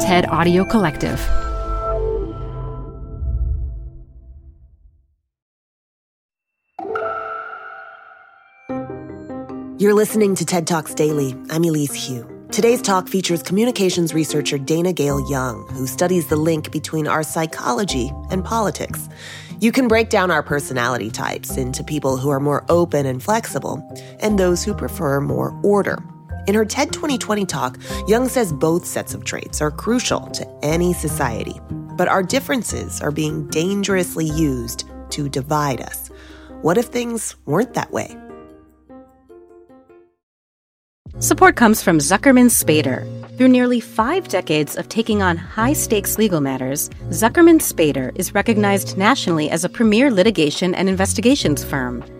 TED Audio Collective. You're listening to TED Talks Daily. I'm Elise Hu. Today's talk features communications researcher Dannagal Young, who studies the link between our psychology and politics. You can break down our personality types into people who are more open and flexible and those who prefer more order. In her TED 2020 talk, Young says both sets of traits are crucial to any society, but our differences are being dangerously used to divide us. What if things weren't that way? Support comes from Zuckerman Spader. Through nearly five decades of taking on high stakes legal matters, Zuckerman Spader is recognized nationally as a premier litigation and investigations firm.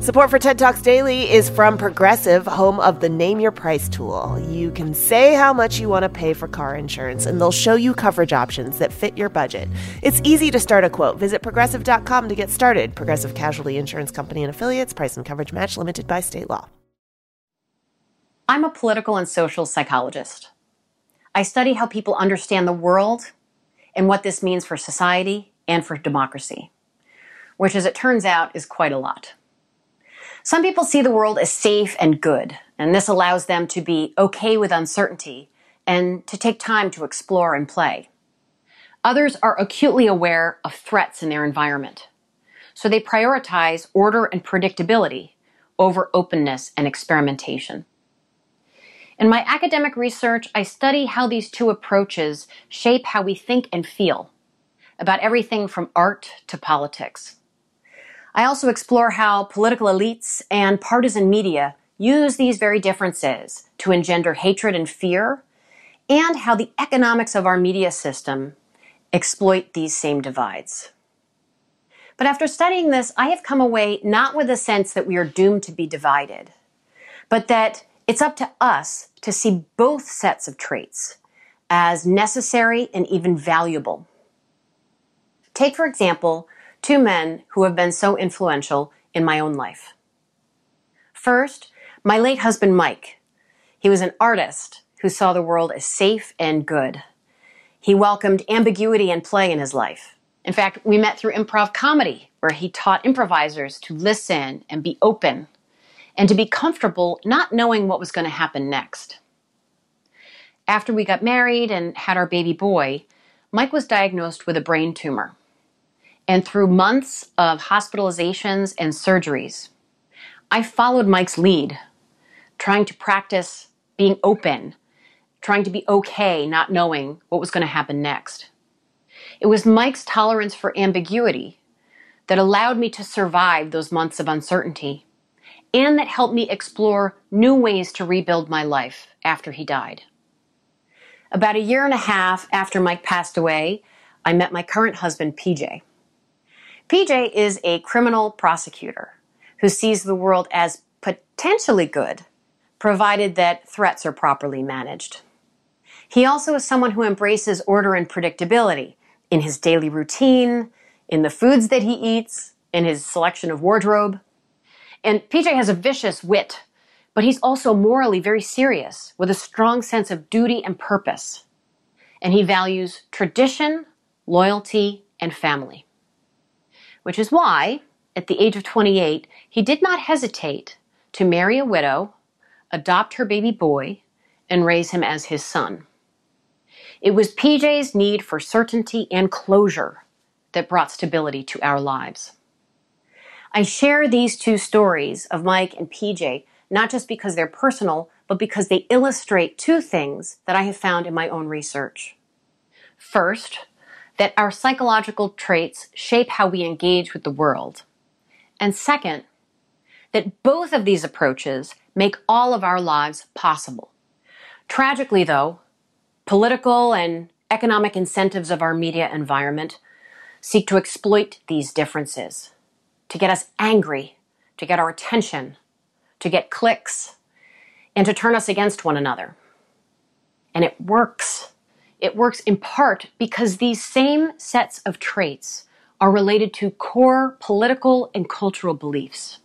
Support for TED Talks Daily is from Progressive, home of the Name Your Price tool. You can say how much you want to pay for car insurance, and they'll show you coverage options that fit your budget. It's easy to start a quote. Visit progressive.com to get started. Progressive Casualty Insurance Company and affiliates, price and coverage match limited by state law. I'm a political and social psychologist. I study how people understand the world and what this means for society and for democracy, which, as it turns out, is quite a lot. Some people see the world as safe and good, and this allows them to be okay with uncertainty and to take time to explore and play. Others are acutely aware of threats in their environment, so they prioritize order and predictability over openness and experimentation. In my academic research, I study how these two approaches shape how we think and feel about everything from art to politics. I also explore how political elites and partisan media use these very differences to engender hatred and fear, and how the economics of our media system exploit these same divides. But after studying this, I have come away not with a sense that we are doomed to be divided, but that it's up to us to see both sets of traits as necessary and even valuable. Take, for example, two men who have been so influential in my own life. First, my late husband Mike. He was an artist who saw the world as safe and good. He welcomed ambiguity and play in his life. In fact, we met through improv comedy, where he taught improvisers to listen and be open and to be comfortable not knowing what was going to happen next. After we got married and had our baby boy, Mike was diagnosed with a brain tumor. And through months of hospitalizations and surgeries, I followed Mike's lead, trying to practice being open, trying to be okay, not knowing what was going to happen next. It was Mike's tolerance for ambiguity that allowed me to survive those months of uncertainty and that helped me explore new ways to rebuild my life after he died. About a year and a half after Mike passed away, I met my current husband, PJ. PJ is a criminal prosecutor who sees the world as potentially good, provided that threats are properly managed. He also is someone who embraces order and predictability in his daily routine, in the foods that he eats, in his selection of wardrobe. And PJ has a vicious wit, but he's also morally very serious with a strong sense of duty and purpose. And he values tradition, loyalty, and family. Which is why, at the age of 28, he did not hesitate to marry a widow, adopt her baby boy, and raise him as his son. It was PJ's need for certainty and closure that brought stability to our lives. I share these two stories of Mike and PJ not just because they're personal, but because they illustrate two things that I have found in my own research. First, that our psychological traits shape how we engage with the world. And second, that both of these approaches make all of our lives possible. Tragically, though, political and economic incentives of our media environment seek to exploit these differences, to get us angry, to get our attention, to get clicks, and to turn us against one another. And it works. It works in part because these same sets of traits are related to core political and cultural beliefs.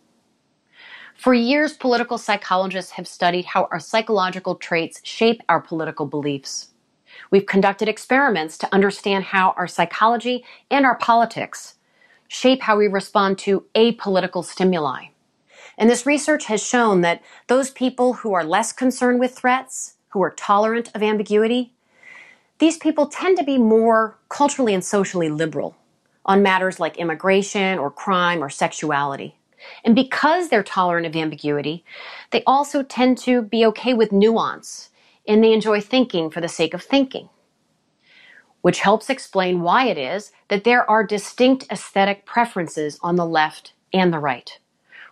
For years, political psychologists have studied how our psychological traits shape our political beliefs. We've conducted experiments to understand how our psychology and our politics shape how we respond to apolitical stimuli. And this research has shown that those people who are less concerned with threats, who are tolerant of ambiguity, these people tend to be more culturally and socially liberal on matters like immigration or crime or sexuality. And because they're tolerant of ambiguity, they also tend to be okay with nuance and they enjoy thinking for the sake of thinking. Which helps explain why it is that there are distinct aesthetic preferences on the left and the right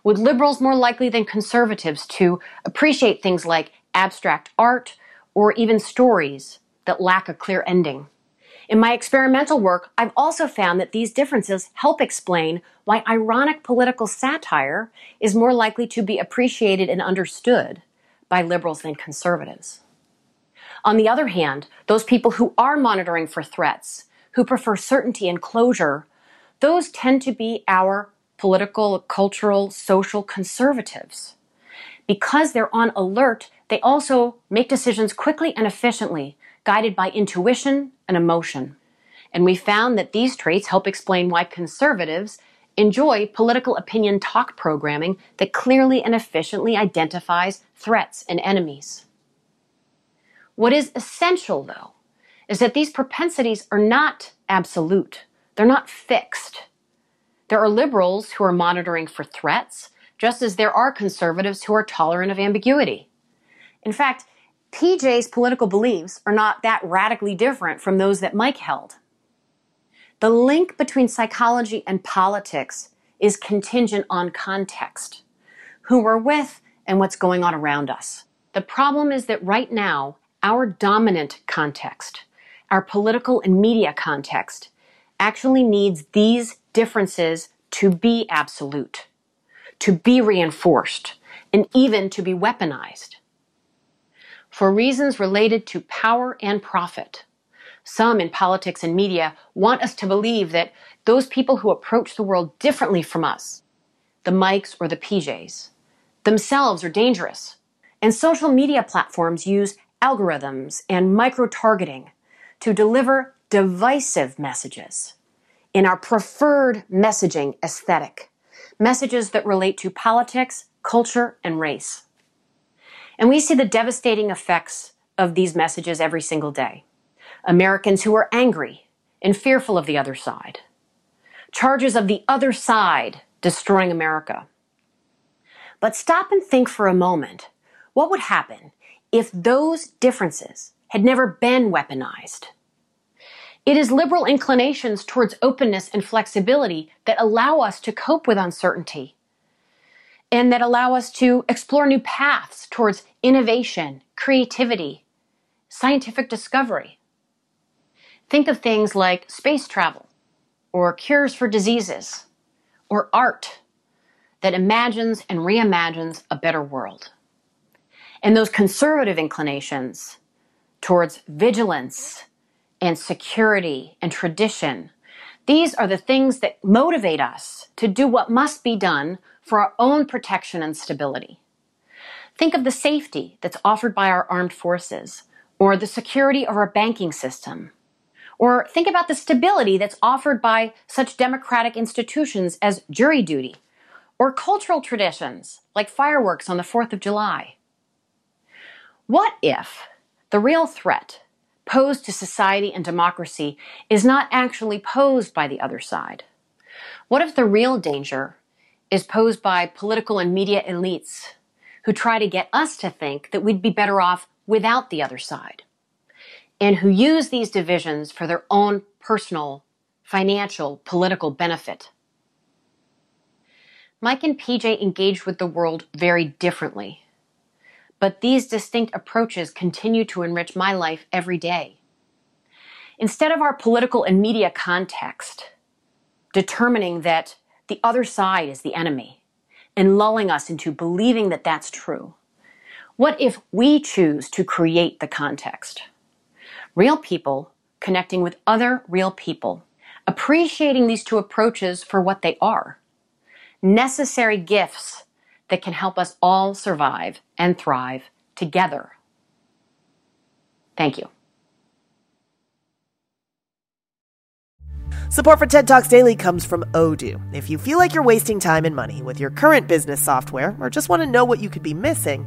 with liberals more likely than conservatives to appreciate things like abstract art or even stories that lack a clear ending. In my experimental work, I've also found that these differences help explain why ironic political satire is more likely to be appreciated and understood by liberals than conservatives. On the other hand, those people who are monitoring for threats, who prefer certainty and closure, those tend to be our political, cultural, social conservatives. Because they're on alert, they also make decisions quickly and efficiently, guided by intuition and emotion. And we found that these traits help explain why conservatives enjoy political opinion talk programming that clearly and efficiently identifies threats and enemies. What is essential, though, is that these propensities are not absolute. They're not fixed. There are liberals who are monitoring for threats, just as there are conservatives who are tolerant of ambiguity. In fact, PJ's political beliefs are not that radically different from those that Mike held. The link between psychology and politics is contingent on context, who we're with and what's going on around us. The problem is that right now, our dominant context, our political and media context, actually needs these differences to be absolute, to be reinforced, and even to be weaponized. For reasons related to power and profit, some in politics and media want us to believe that those people who approach the world differently from us, the Mikes or the PJs, themselves are dangerous. And social media platforms use algorithms and micro targeting to deliver divisive messages in our preferred messaging aesthetic, messages that relate to politics, culture, and race. And we see the devastating effects of these messages every single day. Americans who are angry and fearful of the other side. Charges of the other side destroying America. But stop and think for a moment. What would happen if those differences had never been weaponized? It is liberal inclinations towards openness and flexibility that allow us to cope with uncertainty and that allow us to explore new paths towards innovation, creativity, scientific discovery. Think of things like space travel or cures for diseases or art that imagines and reimagines a better world. And those conservative inclinations towards vigilance and security and tradition. These are the things that motivate us to do what must be done for our own protection and stability. Think of the safety that's offered by our armed forces, or the security of our banking system. Or think about the stability that's offered by such democratic institutions as jury duty, or cultural traditions like fireworks on the 4th of July. What if the real threat posed to society and democracy is not actually posed by the other side? What if the real danger is posed by political and media elites who try to get us to think that we'd be better off without the other side, and who use these divisions for their own personal, financial, political benefit. Mike and PJ engaged with the world very differently, but these distinct approaches continue to enrich my life every day. Instead of our political and media context determining that the other side is the enemy and lulling us into believing that that's true, what if we choose to create the context? Real people connecting with other real people, appreciating these two approaches for what they are necessary gifts that can help us all survive and thrive together. Thank you. Support for TED Talks Daily comes from Odoo. If you feel like you're wasting time and money with your current business software or just want to know what you could be missing,